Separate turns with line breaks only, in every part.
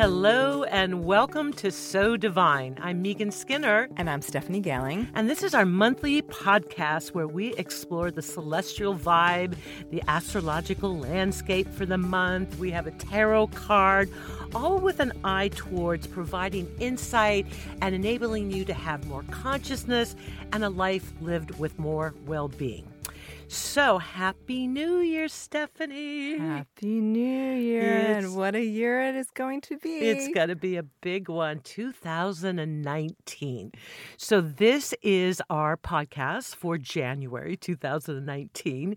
Hello and welcome to So Divine. I'm Megan Skinner.
And I'm Stephanie Gailing.
And this is our monthly podcast where we explore the celestial vibe, the astrological landscape for the month. We have a tarot card, all with an eye towards providing insight and enabling you to have more consciousness and a life lived with more well being. So happy New Year, Stephanie.
Happy New Year. It's, and what a year it is going to be.
It's going to be a big one, 2019. So this is our podcast for January 2019.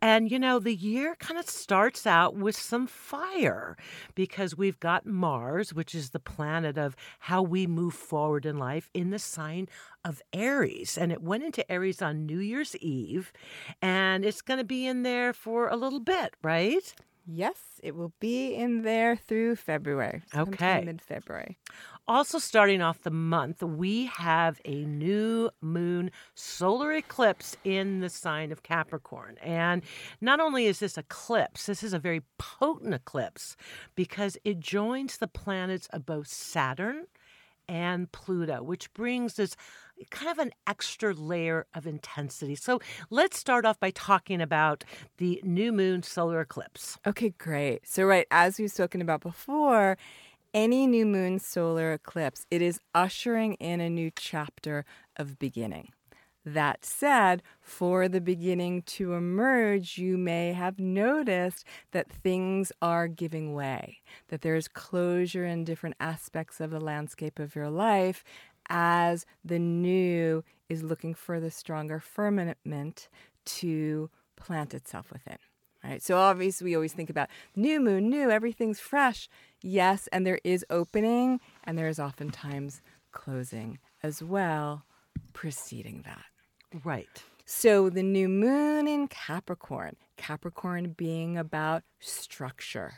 And, you know, the year kind of starts out with some fire because we've got Mars, which is the planet of how we move forward in life, in the sign of Aries. And it went into Aries on New Year's Eve. And it's going to be in there for a little bit, right?
Yes, it will be in there through February.
Okay.
Mid February.
Also, starting off the month, we have a new moon solar eclipse in the sign of Capricorn. And not only is this eclipse, this is a very potent eclipse because it joins the planets of both Saturn and Pluto, which brings this kind of an extra layer of intensity. So let's start off by talking about the new moon solar eclipse.
Okay, great. So, right, as we've spoken about before, any new moon solar eclipse, it is ushering in a new chapter of beginning. That said, for the beginning to emerge, you may have noticed that things are giving way, that there's closure in different aspects of the landscape of your life, as the new is looking for the stronger firmament to plant itself within. Right. So obviously we always think about new moon, new, everything's fresh. Yes, and there is opening and there is oftentimes closing as well preceding that.
Right.
So the new moon in Capricorn, Capricorn being about structure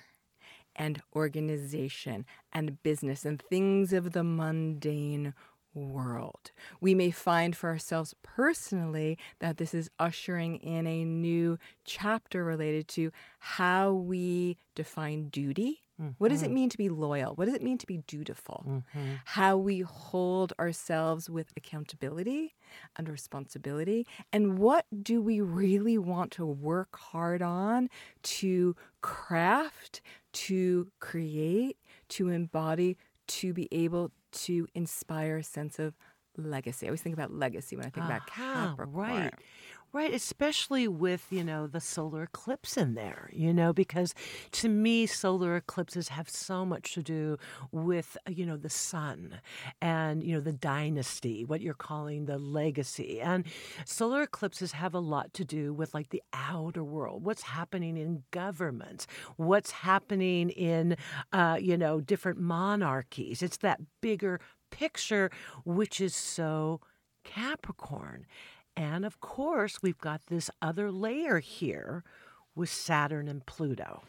and organization and business and things of the mundane world. We may find for ourselves personally that this is ushering in a new chapter related to how we define duty. Mm-hmm. What does it mm-hmm. mean to be loyal? What does it mean to be dutiful? Mm-hmm. How we hold ourselves with accountability and responsibility. And what do we really want to work hard on to craft, to create, to embody, to be able to inspire a sense of legacy. I always think about legacy when I think uh-huh, about Capricorn.
Right. Right, especially with, you know, the solar eclipse in there, you know, because to me, solar eclipses have so much to do with, you know, the sun and, you know, the dynasty, what you're calling the legacy. And solar eclipses have a lot to do with like the outer world, what's happening in governments, what's happening in, uh, you know, different monarchies. It's that bigger picture, which is so Capricorn. And of course, we've got this other layer here with Saturn and Pluto.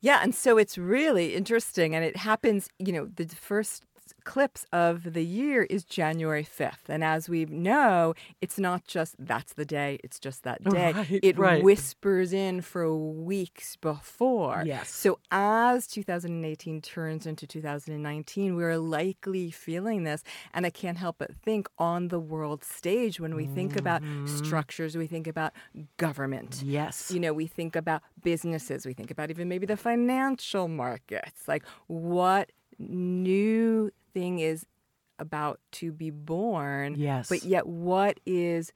Yeah, and so it's really interesting. And it happens, you know, the first eclipse of the year is January 5th. And as we know, it's not just that's the day, it's just that day.
Right,
it
right.
whispers in for weeks before.
Yes.
So as 2018 turns into 2019, we're likely feeling this. And I can't help but think on the world stage when we mm-hmm. think about mm-hmm. structures, we think about government.
Yes.
You know, we think about businesses, we think about even maybe the financial markets. Like what new thing is about to be born.
Yes.
But yet, what is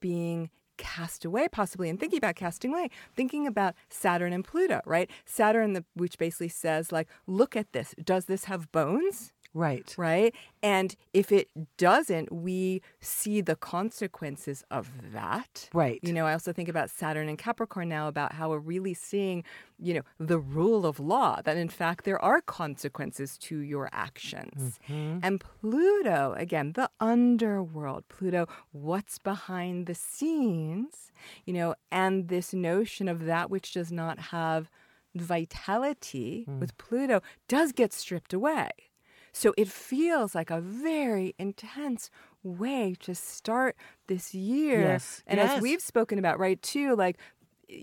being cast away, possibly? And thinking about casting away, thinking about Saturn and Pluto, right? Saturn, the, which basically says, like, look at this. Does this have bones?
Right.
Right. And if it doesn't, we see the consequences of that.
Right.
You know, I also think about Saturn and Capricorn now about how we're really seeing, you know, the rule of law, that in fact there are consequences to your actions. Mm-hmm. And Pluto, again, the underworld, Pluto, what's behind the scenes, you know, and this notion of that which does not have vitality mm. with Pluto does get stripped away. So it feels like a very intense way to start this year.
Yes.
And
yes.
as we've spoken about, right, too, like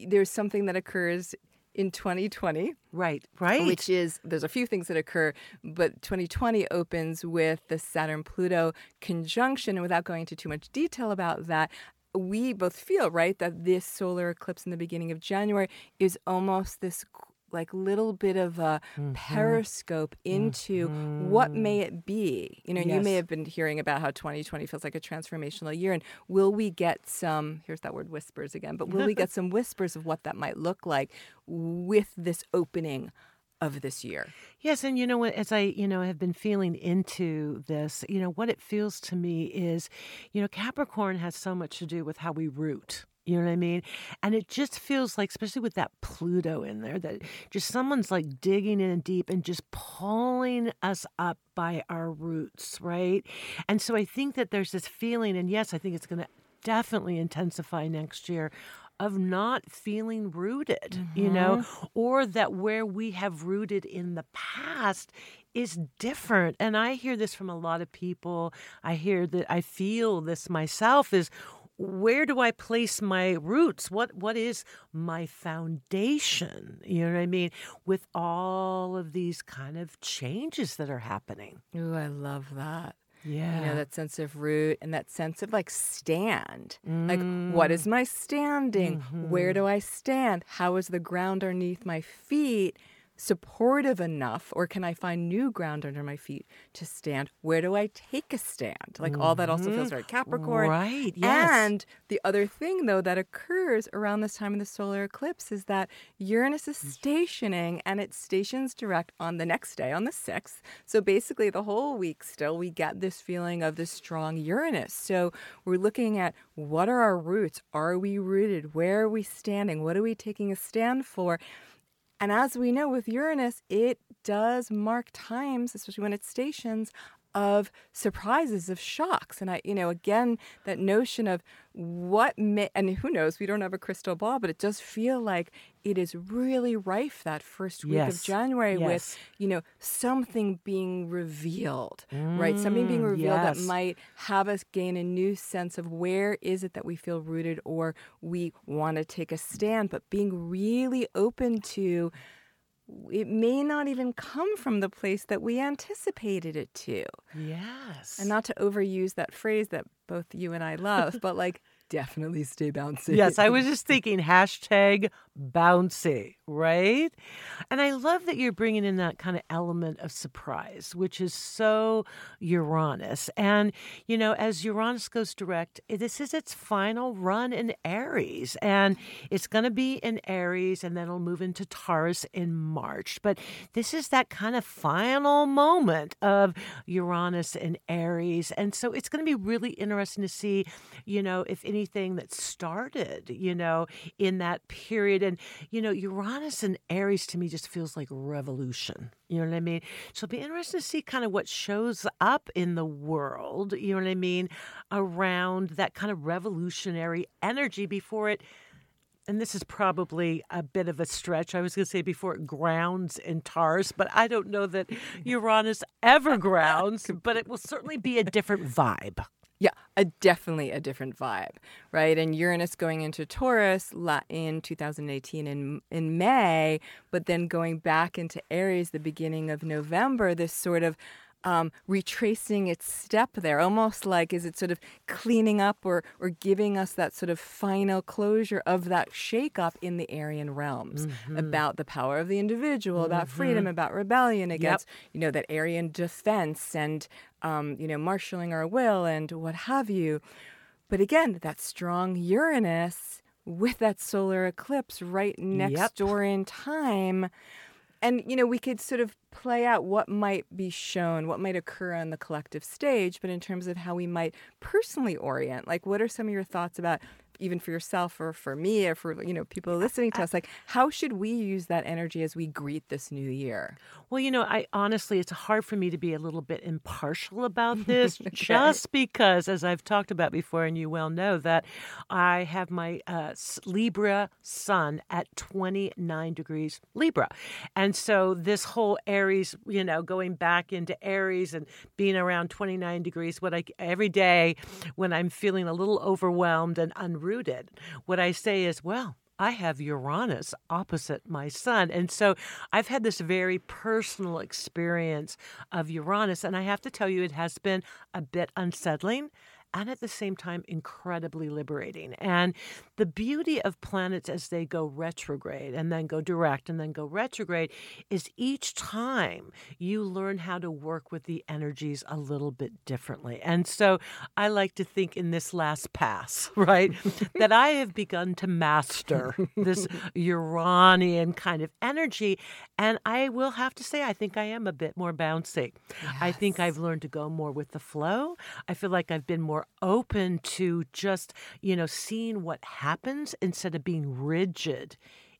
there's something that occurs in 2020.
Right, right.
Which is, there's a few things that occur, but 2020 opens with the Saturn Pluto conjunction. And without going into too much detail about that, we both feel, right, that this solar eclipse in the beginning of January is almost this like little bit of a mm-hmm. periscope into mm-hmm. what may it be. You know, yes. you may have been hearing about how 2020 feels like a transformational year, and will we get some? Here's that word, whispers again. But will we get some whispers of what that might look like with this opening? Of this year.
Yes, and you know what? As I, you know, have been feeling into this, you know, what it feels to me is, you know, Capricorn has so much to do with how we root you know what I mean? And it just feels like, especially with that Pluto in there, that just someone's like digging in deep and just pulling us up by our roots, right? And so I think that there's this feeling, and yes, I think it's going to definitely intensify next year of not feeling rooted, mm-hmm. you know, mm-hmm. or that where we have rooted in the past is different. And I hear this from a lot of people. I hear that I feel this myself is where do I place my roots? What what is my foundation? You know what I mean? With all of these kind of changes that are happening.
Ooh, I love that.
Yeah.
You know, that sense of root and that sense of like stand. Mm. Like, what is my standing? Mm-hmm. Where do I stand? How is the ground underneath my feet? Supportive enough or can I find new ground under my feet to stand? Where do I take a stand? Like mm-hmm. all that also feels very Capricorn.
Right. Yes.
And the other thing though that occurs around this time of the solar eclipse is that Uranus is mm. stationing and it stations direct on the next day on the 6th. So basically the whole week still we get this feeling of this strong Uranus. So we're looking at what are our roots? Are we rooted? Where are we standing? What are we taking a stand for? And as we know with Uranus, it does mark times, especially when it stations, of surprises, of shocks. And I, you know, again, that notion of what may, and who knows, we don't have a crystal ball, but it does feel like it is really rife that first week
yes.
of January
yes.
with, you know, something being revealed, mm, right? Something being mm, revealed yes. that might have us gain a new sense of where is it that we feel rooted or we want to take a stand, but being really open to it may not even come from the place that we anticipated it to.
Yes.
And not to overuse that phrase that both you and I love, but like definitely stay bouncy.
Yes, I was just thinking hashtag bouncy, right? And I love that you're bringing in that kind of element of surprise, which is so Uranus. And, you know, as Uranus goes direct, this is its final run in Aries. And it's going to be in Aries and then it'll move into Taurus in March. But this is that kind of final moment of Uranus in Aries. And so it's going to be really interesting to see, you know, if anything that started, you know, in that period and, you know, Uranus and Aries to me just feels like revolution. You know what I mean? So it'll be interesting to see kind of what shows up in the world, you know what I mean, around that kind of revolutionary energy before it and this is probably a bit of a stretch. I was going to say before it grounds in Taurus, but I don't know that Uranus ever grounds, but it will certainly be a different vibe.
Yeah, a, definitely a different vibe, right? And Uranus going into Taurus in 2018 in in May, but then going back into Aries the beginning of November. This sort of um, retracing its step there, almost like is it sort of cleaning up or or giving us that sort of final closure of that shakeup in the Aryan realms mm-hmm. about the power of the individual, mm-hmm. about freedom, about rebellion against yep. you know that Aryan defense and um, you know marshaling our will and what have you. But again, that strong Uranus with that solar eclipse right next yep. door in time and you know we could sort of play out what might be shown what might occur on the collective stage but in terms of how we might personally orient like what are some of your thoughts about even for yourself or for me or for you know people listening to us like how should we use that energy as we greet this new year
well you know i honestly it's hard for me to be a little bit impartial about this okay. just because as i've talked about before and you well know that i have my uh, libra sun at 29 degrees libra and so this whole aries you know going back into aries and being around 29 degrees what i every day when i'm feeling a little overwhelmed and unruly rooted. What I say is, well, I have Uranus opposite my sun. And so I've had this very personal experience of Uranus. And I have to tell you, it has been a bit unsettling and at the same time incredibly liberating. And the beauty of planets as they go retrograde and then go direct and then go retrograde is each time you learn how to work with the energies a little bit differently. And so I like to think in this last pass, right, that I have begun to master this Uranian kind of energy. And I will have to say, I think I am a bit more bouncy. Yes. I think I've learned to go more with the flow. I feel like I've been more more open to just, you know, seeing what happens instead of being rigid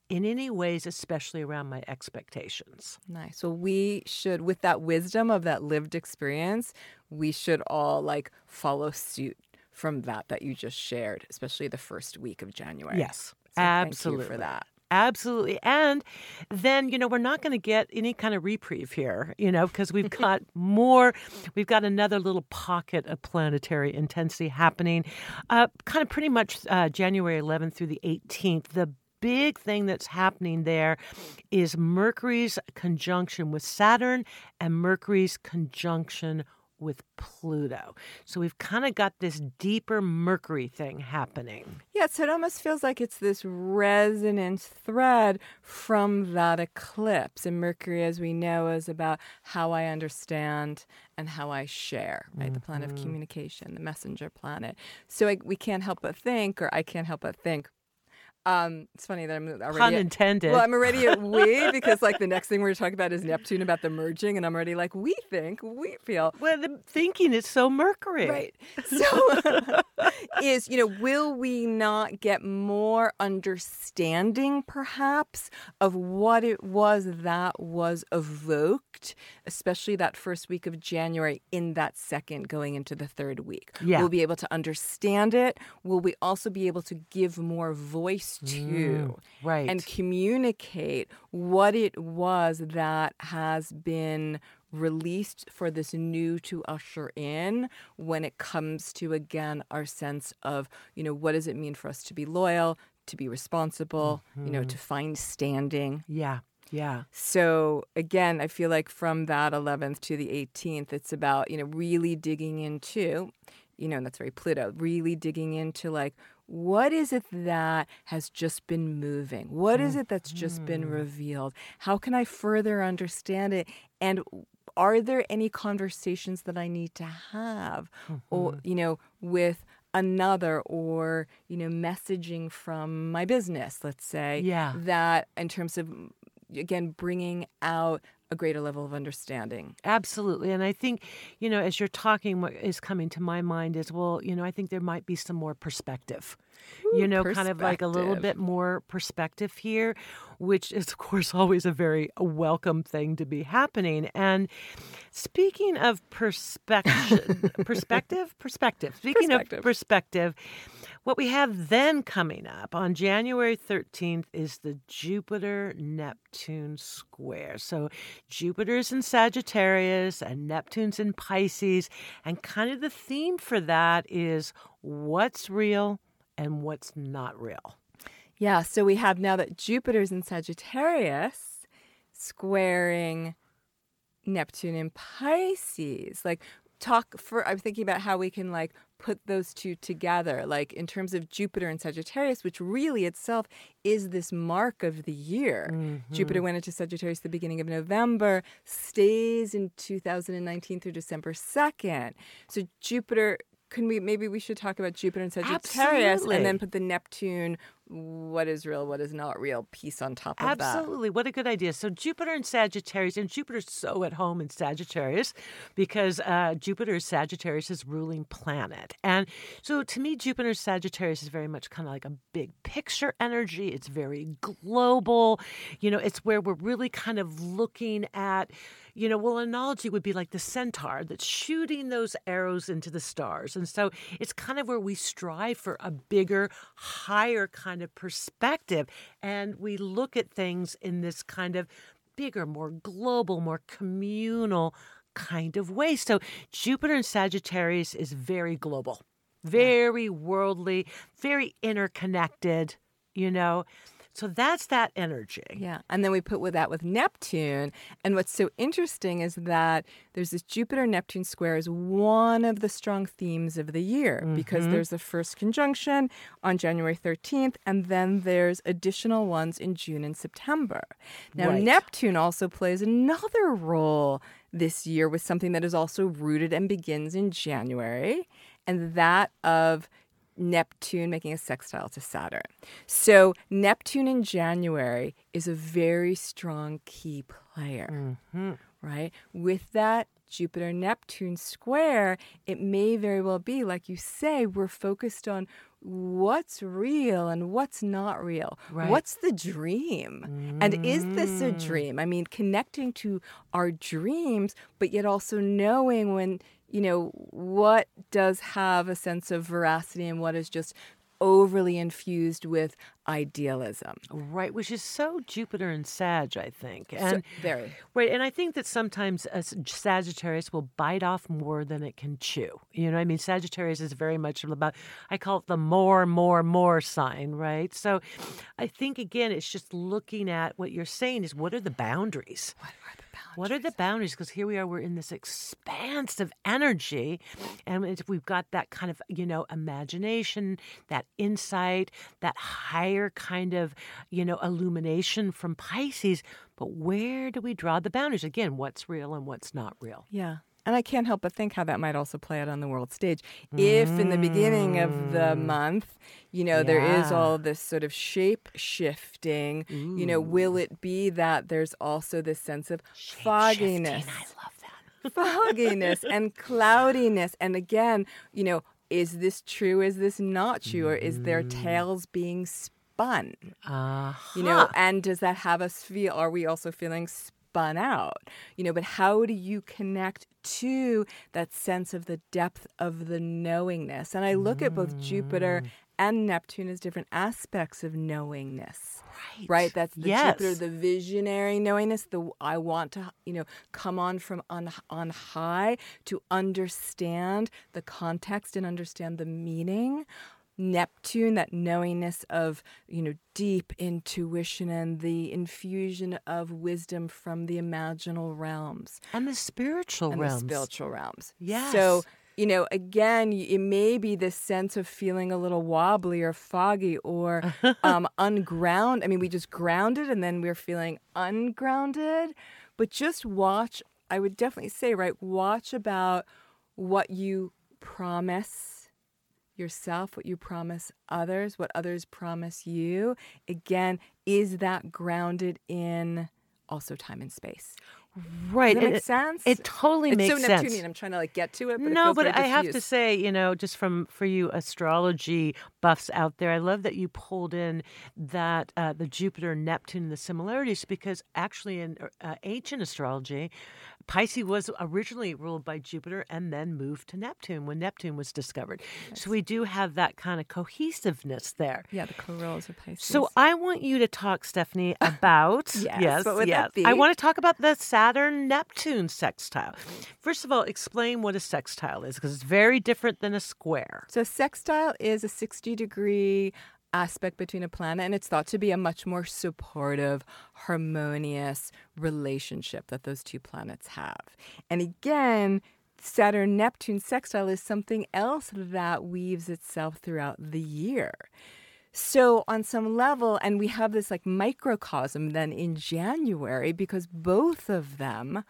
in any ways, especially around my expectations.
Nice. So we should, with that wisdom of that lived experience, we should all like follow suit from that that you just shared, especially the first week of January.
Yes, so absolutely
for that.
Absolutely. And then, you know, we're not going to get any kind of reprieve here, you know, because we've got more, we've got another little pocket of planetary intensity happening, uh, kind of pretty much uh, January 11th through the 18th. The big thing that's happening there is Mercury's conjunction with Saturn and Mercury's conjunction with Pluto. So we've kind of got this deeper Mercury thing happening.
Yeah, so it almost feels like it's this resonance thread from that eclipse. And Mercury, as we know, is about how I understand and how I share, right? Mm-hmm. The planet of mm-hmm. communication, the messenger planet. So I, we can't help but think, or I can't help but think, um, it's funny that I'm already
pun intended.
well, I'm already at we because like the next thing we're talking about is Neptune about the merging, and I'm already like we think, we feel.
Well, the thinking is so Mercury,
right? So is you know, will we not get more understanding, perhaps, of what it was that was evoked, especially that first week of January, in that second going into the third week?
Yeah,
we'll be able to understand it. Will we also be able to give more voice? To mm,
right.
and communicate what it was that has been released for this new to usher in when it comes to again our sense of you know what does it mean for us to be loyal to be responsible mm-hmm. you know to mm-hmm. find standing
yeah yeah.
So again, I feel like from that 11th to the 18th, it's about, you know, really digging into, you know, and that's very Pluto, really digging into like, what is it that has just been moving? What is it that's just been mm-hmm. revealed? How can I further understand it? And are there any conversations that I need to have mm-hmm. or you know with another or you know messaging from my business let's say
yeah
that in terms of again bringing out a greater level of understanding.
Absolutely. And I think, you know, as you're talking, what is coming to my mind is, well, you know, I think there might be some more perspective. Ooh, you know, kind of like a little bit more perspective here, which is, of course, always a very welcome thing to be happening. And speaking of perspective, perspective, perspective, speaking perspective. of perspective, what we have then coming up on January 13th is the Jupiter Neptune square. So Jupiter's in Sagittarius and Neptune's in Pisces. And kind of the theme for that is what's real and what's not real.
Yeah, so we have now that Jupiter's in Sagittarius squaring Neptune in Pisces. Like talk for I'm thinking about how we can like put those two together like in terms of Jupiter and Sagittarius which really itself is this mark of the year. Mm-hmm. Jupiter went into Sagittarius the beginning of November, stays in 2019 through December 2nd. So Jupiter can we maybe we should talk about Jupiter and Sagittarius
Absolutely.
and then put the Neptune what is real, what is not real piece on top of
Absolutely.
that.
Absolutely. What a good idea. So Jupiter and Sagittarius, and Jupiter's so at home in Sagittarius because uh, Jupiter is Sagittarius' ruling planet. And so to me, Jupiter Sagittarius is very much kind of like a big picture energy. It's very global. You know, it's where we're really kind of looking at you know, well, analogy would be like the centaur that's shooting those arrows into the stars. And so it's kind of where we strive for a bigger, higher kind of perspective. And we look at things in this kind of bigger, more global, more communal kind of way. So Jupiter in Sagittarius is very global, very yeah. worldly, very interconnected you know? So that's that energy.
Yeah. And then we put with that with Neptune. And what's so interesting is that there's this Jupiter Neptune square is one of the strong themes of the year because mm-hmm. there's the first conjunction on January 13th, and then there's additional ones in June and September. Now,
Right.
Neptune also plays another role this year with something that is also rooted and begins in January, and that of Neptune making a sextile to Saturn. So, Neptune in January is a very strong key player, mm-hmm. right? With that Jupiter Neptune square, it may very well be, like you say, we're focused on what's real and what's not real.
Right.
What's the dream? And is this a mm. dream? I mean, connecting to our dreams, but yet also knowing when, you know, what does have a sense of veracity and what is just overly infused with idealism.
Right, which is so Jupiter and Sag, I think.
So-
And
very.
Right, and I think that sometimes a Sagittarius will bite off more than it can chew. You know, what I mean, Sagittarius is very much about, I call it the more, more, more sign, right? So I think, again, it's just looking at what you're saying is what are the boundaries?
What are boundaries?
What are the boundaries? Because here we are, we're in this expanse of energy, and if we've got that kind of, you know, imagination, that insight, that higher kind of, you know, illumination from Pisces. But where do we draw the boundaries? Again, what's real and what's not real?
Yeah. And I can't help but think how that might also play out on the world stage. If in the beginning of the month, you know, there is
Mm.
All this sort of shape shifting, you know, will it be that there's also this sense of fogginess?
I love that.
fogginess and cloudiness. And again, you know, is this true? Is this not true? Or is there
Mm.
tales being spun?
Uh,
You know, and does that have us feel, are we also feeling spun out? You know, but how do you connect to that sense of the depth of the knowingness? And I look at both Jupiter
Mm.
and Neptune as different aspects of knowingness
right.
right that's the
yes.
jupiter the visionary knowingness the i want to you know come on from on on high to understand the context and understand the meaning neptune that knowingness of you know deep intuition and the infusion of wisdom from the imaginal realms
and the spiritual
and
realms.
the spiritual realms
Yes.
so you know, again, it may be this sense of feeling a little wobbly or foggy or um, unground. I mean, we just grounded and then we're feeling ungrounded. But just watch, I would definitely say, right, watch about what you promise yourself, what you promise others, what others promise you. Again, is that grounded in also time and space?
right.
Does that
and
make
it,
sense?
It totally
it's
makes
so
sense.
Neptunian. I'm trying to like get to it, but it
no,
feels
but I have to say, you know, just from for you astrology buffs out there, I love that you pulled in that uh, the Jupiter and Neptune the similarities because actually in uh, ancient astrology, Pisces was originally ruled by Jupiter and then moved to Neptune when Neptune was discovered. So we do have that kind of cohesiveness there.
Yeah, the corals of Pisces.
So I want you to talk, Stephanie, about
Yes,
yes,
what would
yes.
that be?
I want to talk about the Saturn Neptune sextile. First of all, explain what a sextile is because it's very different than a square.
So sextile is a 60 degree aspect between a planet and it's thought to be a much more supportive, harmonious relationship that those two planets have. And again, Saturn Neptune sextile is something else that weaves itself throughout the year. So, on some level, and we have this like microcosm then in January because both of them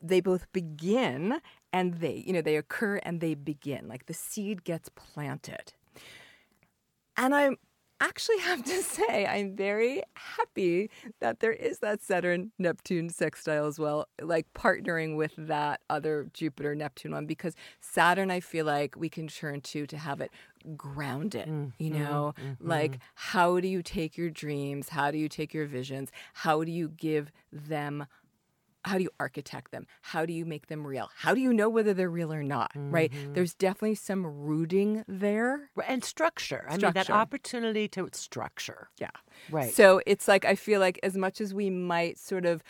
they both begin and they you know they occur and they begin like the seed gets planted and i actually have to say i'm very happy that there is that saturn neptune sextile as well like partnering with that other jupiter neptune one because saturn i feel like we can turn to to have it grounded mm, you mm-hmm, know? Like mm-hmm. how do you take your dreams? How do you take your visions? How do you give them how do you architect them? How do you make them real? How do you know whether they're real or not? Right? Mm-hmm. There's definitely some rooting there.
And structure. I mean, that opportunity to structure.
Yeah.
Right.
So it's like I feel like as much as we might sort of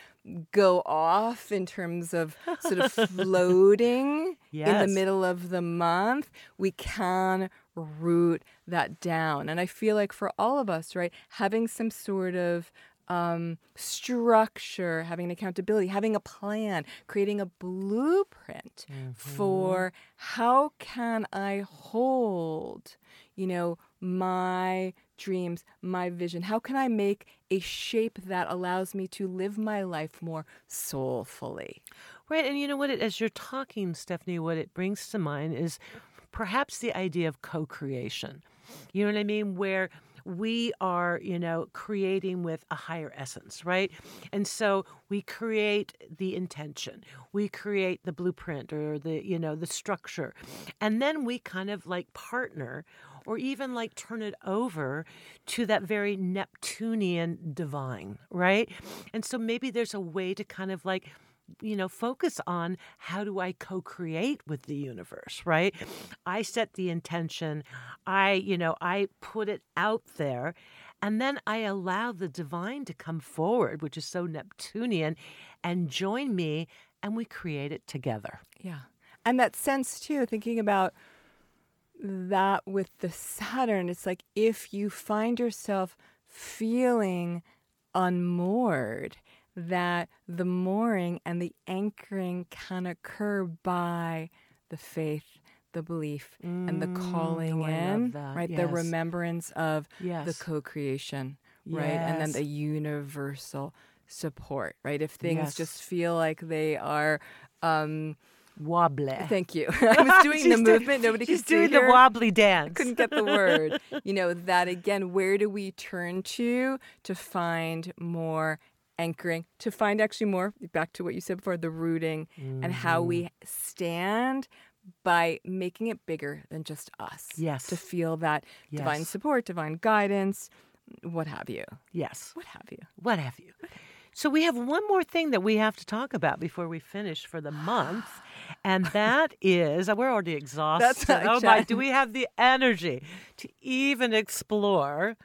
go off in terms of sort of floating in the middle of the month, we can root that down. And I feel like for all of us, right, having some sort of um, structure, having an accountability, having a plan, creating a blueprint
Mm-hmm.
for how can I hold, you know, my dreams, my vision? How can I make a shape that allows me to live my life more soulfully?
Right. And you know what? It, as you're talking, Stephanie, what it brings to mind is perhaps the idea of co creation. You know what I mean? Where we are, you know, creating with a higher essence, right? And so we create the intention, we create the blueprint or the, you know, the structure. And then we kind of like partner or even like turn it over to that very Neptunian divine, right? And so maybe there's a way to kind of like, you know, focus on how do I co create with the universe, right? I set the intention, I, you know, I put it out there, and then I allow the divine to come forward, which is so Neptunian, and join me, and we create it together.
Yeah. And that sense, too, thinking about that with the Saturn, it's like if you find yourself feeling unmoored, that the mooring and the anchoring can occur by the faith, the belief, and the calling
oh,
in, right? The remembrance of the co creation, right? And then the universal support, right? If things
Yes.
just feel like they are. Um,
Wobbly.
Thank you. I was doing the movement. Nobody
She's
could see
doing the wobbly dance.
Couldn't get the word. You know that again. Where do we turn to to find more anchoring? To find actually more back to what you said before, the rooting and how we
Mm-hmm.
stand by making it bigger than just us.
Yes.
To feel that divine support, divine guidance, what have you.
Yes.
What have you.
what have you. So we have one more thing that we have to talk about before we finish for the month, and that is we're already exhausted.
not
oh my! Do we have the energy to even explore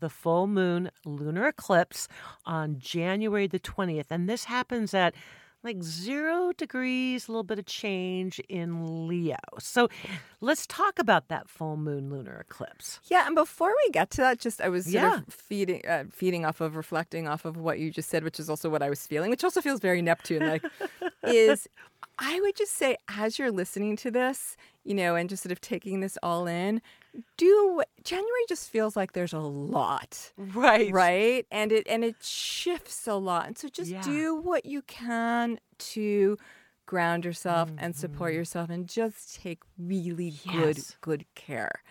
the full moon lunar eclipse on January the twentieth? And this happens at like zero degrees, a little bit of change in Leo. So let's talk about that full moon lunar eclipse.
Yeah, and before we get to that, just I was sort
Yeah.
of feeding, uh, feeding off of, reflecting off of what you just said, which is also what I was feeling, which also feels very Neptune like. is I would just say, as you're listening to this, you know, and just sort of taking this all in, do January just feels like there's a lot
Right.
right? And it and it shifts a lot. And so just
Yeah.
do what you can to ground yourself and support mm-hmm. yourself and just take really good good care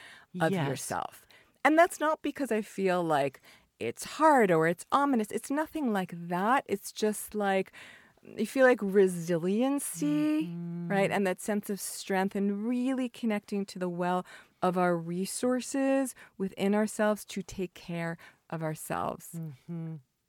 of
Yes.
yourself. And that's not because i feel like it's hard or it's ominous. It's nothing like that. It's just like you feel like resiliency, right? And that sense of strength and really connecting to the well of our resources within ourselves to take care of ourselves,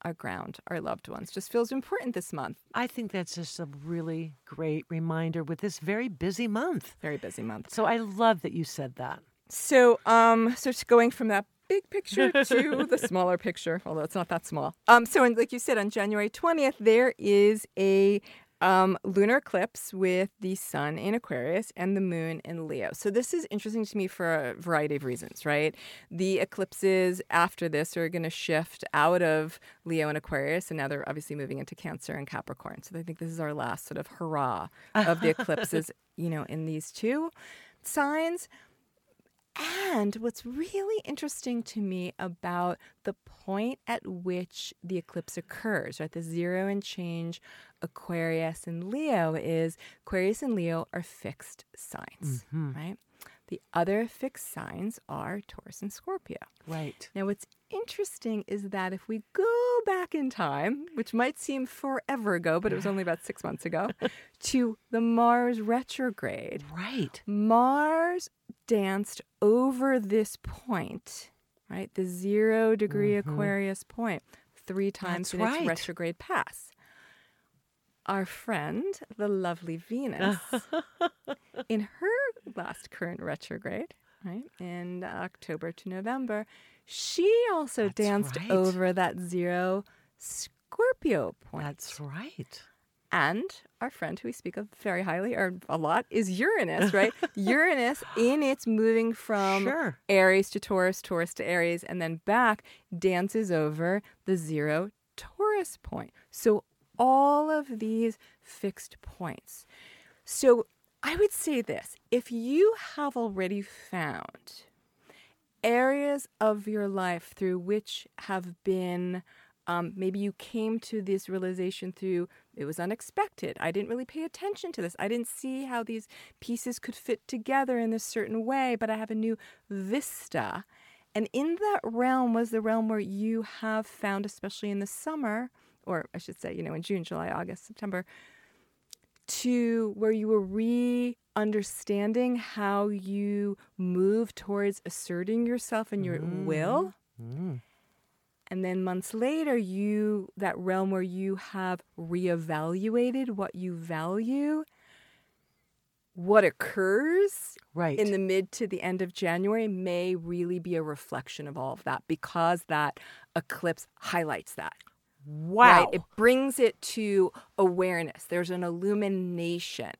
our ground, our loved ones. Just feels important this month.
I think that's just a really great reminder with this very busy month.
Very busy month.
So I love that you said that.
So, um, so going from that big picture to the smaller picture, although it's not that small. Um, so, and like you said, on January twentieth, there is a um, lunar eclipse with the sun in Aquarius and the moon in Leo. So this is interesting to me for a variety of reasons, right? The eclipses after this are going to shift out of Leo and Aquarius, and now they're obviously moving into Cancer and Capricorn. So I think this is our last sort of hurrah of the eclipses, you know, in these two signs. And what's really interesting to me about the point at which the eclipse occurs, right, the zero and change Aquarius and Leo, is Aquarius and Leo are fixed signs, mm-hmm. right? The other fixed signs are Taurus and Scorpio.
Right.
Now, what's interesting is that if we go back in time, which might seem forever ago, but it was only about six months ago, to the Mars retrograde,
Right.
Mars danced over this point, right? The zero degree mm-hmm. Aquarius point, three times
That's
in its retrograde pass. Our friend, the lovely Venus, in her last current retrograde, right, in October to November, she also
That's
danced
right.
over that zero Scorpio point.
That's right.
And our friend who we speak of very highly or a lot is Uranus, right? Uranus, in its moving from
Sure.
Aries to Taurus, Taurus to Aries, and then back, dances over the zero Taurus point. So all of these fixed points. So I would say this if you have already found areas of your life through which have been um, maybe you came to this realization through it was unexpected. I didn't really pay attention to this. I didn't see how these pieces could fit together in this certain way, but I have a new vista. And in that realm was the realm where you have found, especially in the summer, or I should say, you know, in June, July, August, September, to where you were re understanding how you move towards asserting yourself and your will. Mm-hmm. Mm-hmm. And then months later, you, that realm where you have reevaluated what you value, what occurs
Right.
in the mid to the end of January may really be a reflection of all of that because that eclipse highlights that.
Wow.
Right? It brings it to awareness. There's an illumination.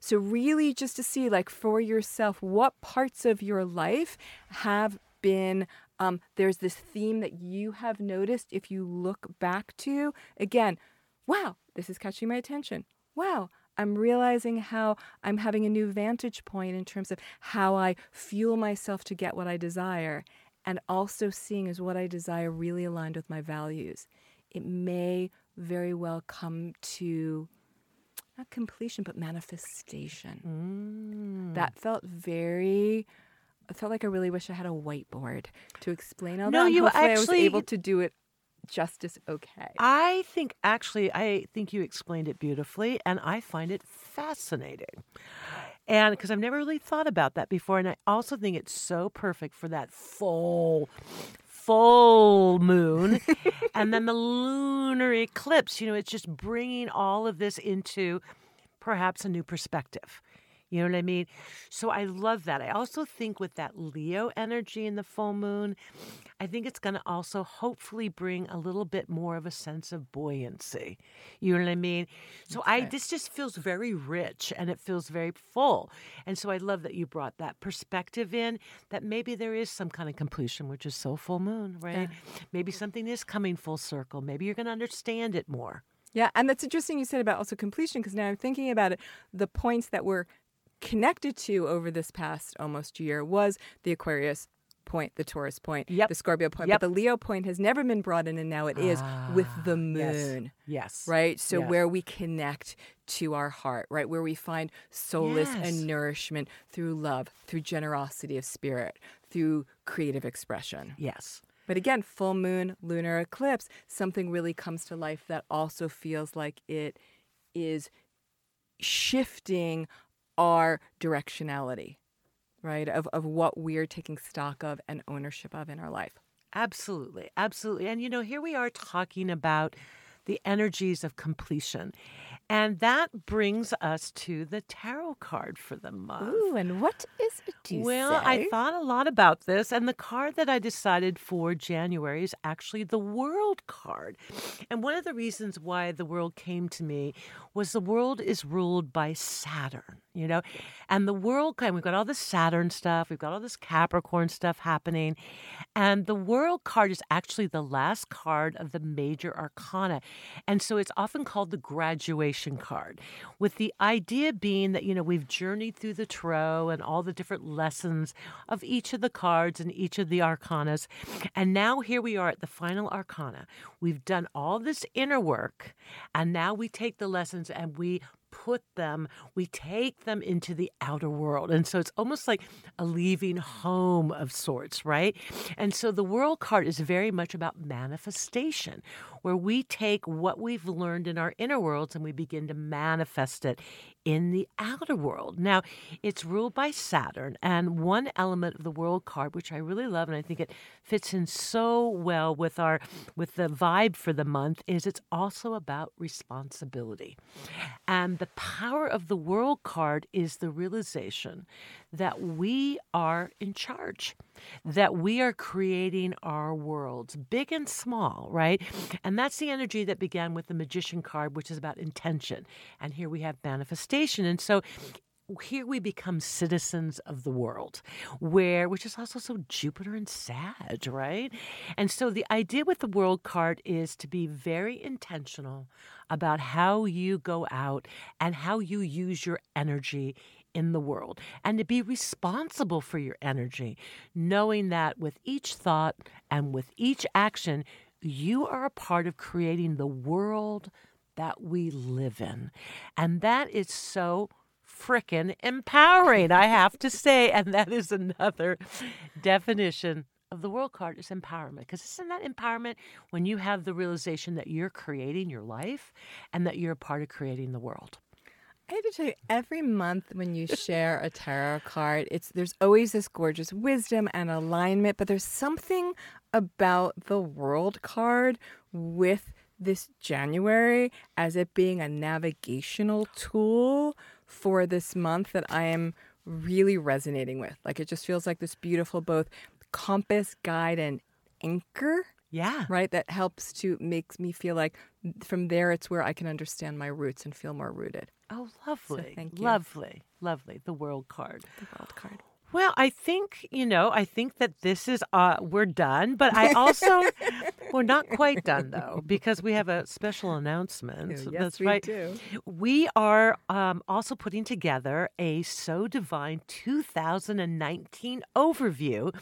So, really, just to see, like, for yourself, what parts of your life have been. Um, there's this theme that you have noticed if you look back to. Again, wow, this is catching my attention. Wow, I'm realizing how I'm having a new vantage point in terms of how I fuel myself to get what I desire, and also seeing is what I desire really aligned with my values. It may very well come to not completion, but manifestation. Mm. That felt very. I felt like I really wish I had a whiteboard to explain all
No,
that. and
you
hopefully I was
actually-
able to do it justice okay.
I think actually, I think you explained it beautifully, and I find it fascinating. And because I've never really thought about that before, and I also think it's so perfect for that full, full moon, and then the lunar eclipse. You know, it's just bringing all of this into perhaps a new perspective. You know what I mean? So I love that. I also think with that Leo energy in the full moon, I think it's going to also hopefully bring a little bit more of a sense of buoyancy. You know what I mean? So I this just feels very rich and it feels very full. And so I love that you brought that perspective in that maybe there is some kind of completion which is so full moon, right? Maybe something is coming full circle. Maybe you're going to understand it more.
Yeah, and that's interesting you said about also completion because now I'm thinking about it. The points that were connected to over this past almost year was the Aquarius point, the Taurus point,
Yep.
the Scorpio point,
Yep.
but the Leo point has never been brought in, and now it is with the ah,
yes.
moon.
Yes.
Right? So,
Yes.
where we connect to our heart, right? Where we find solace
Yes.
and nourishment through love, through generosity of spirit, through creative expression.
Yes.
But again, full moon, lunar eclipse, something really comes to life that also feels like it is shifting our directionality, right? Of, of what we're taking stock of and ownership of in our life.
Absolutely. Absolutely. And you know, here we are talking about the energies of completion. And that brings us to the tarot card for the month.
Ooh, and what is it
Well, I thought a lot about this, and the card that I decided for January is actually the World card. And one of the reasons why the World came to me was the world is ruled by Saturn, you know, and the World, and we've got all this Saturn stuff, we've got all this Capricorn stuff happening, and the World card is actually the last card of the major arcana. And so it's often called the graduation card, with the idea being that, you know, we've journeyed through the tarot and all the different lessons of each of the cards and each of the arcanas. And now here we are at the final arcana. We've done all this inner work, and now we take the lessons and we put them, we take them into the outer world. And so it's almost like a leaving home of sorts, right? And so the world card is very much about manifestation, where we take what we've learned in our inner worlds and we begin to manifest it in the outer world. Now, it's ruled by Saturn, and one element of the world card, which I really love, and I think it fits in so well with our with the vibe for the month, is it's also about responsibility. And the power of the world card is the realization that we are in charge, that we are creating our worlds, big and small, right? And that's the energy that began with the magician card, which is about intention. And here we have manifestation. And so here we become citizens of the world, where which is also so Jupiter and Sag, right? And so the idea with the world card is to be very intentional about how you go out and how you use your energy in the world and to be responsible for your energy, knowing that with each thought and with each action, you are a part of creating the world that we live in. And that is so frickin' empowering, I have to say. And that is another definition of the world card is empowerment. Because isn't that empowerment when you have the realization that you're creating your life and that you're a part of creating the world?
I have to tell you, every month when you share a tarot card, it's there's always this gorgeous wisdom and alignment, but there's something about the world card with this January as it being a navigational tool for this month that I am really resonating with. Like it just feels like this beautiful both compass, guide, and anchor.
Yeah.
Right? That helps to makes me feel like from there it's where I can understand my roots and feel more rooted.
Oh, lovely.
So thank you.
Lovely. Lovely. The world card.
The world card.
Well, I think, you know, I think that this is, uh, we're done, but I also, we're not quite done though, because we have a special announcement.
yes,
That's
we
right.
do.
We are um, also putting together a So Divine 2019 overview,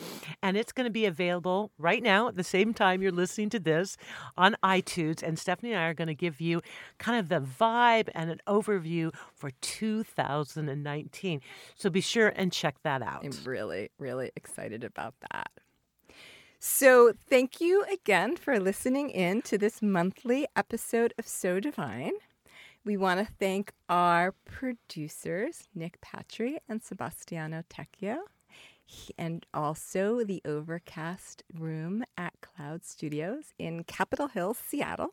and it's going to be available right now at the same time you're listening to this on iTunes. And Stephanie and I are going to give you kind of the vibe and an overview for 2019. So be sure and check that out.
I'm really, really excited about that. So, thank you again for listening in to this monthly episode of So Divine. We want to thank our producers, Nick Patry and Sebastiano Tecchio, and also the Overcast Room at Cloud Studios in Capitol Hill, Seattle.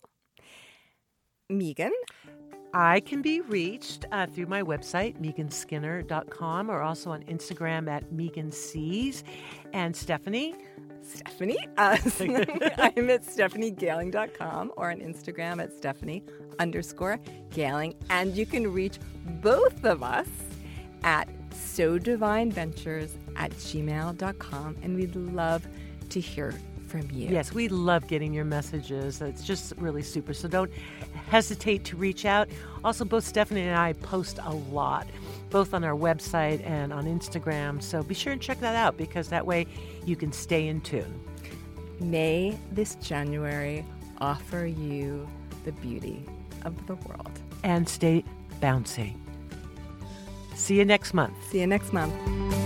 Megan,
I can be reached uh, through my website, meganskinner.com, or also on Instagram at Megan Sees. And Stephanie,
Stephanie. Uh, I'm at stephaniegailing.com or on Instagram at stephanie underscore gailing. And you can reach both of us at so divine ventures at gmail.com. And we'd love to hear from you.
yes, we love getting your messages. It's just really super. So don't hesitate to reach out. Also, both Stephanie and I post a lot, both on our website and on Instagram. So be sure and check that out because that way you can stay in tune.
May this January offer you the beauty of the world.
And stay bouncy. See you next month.
See you next month.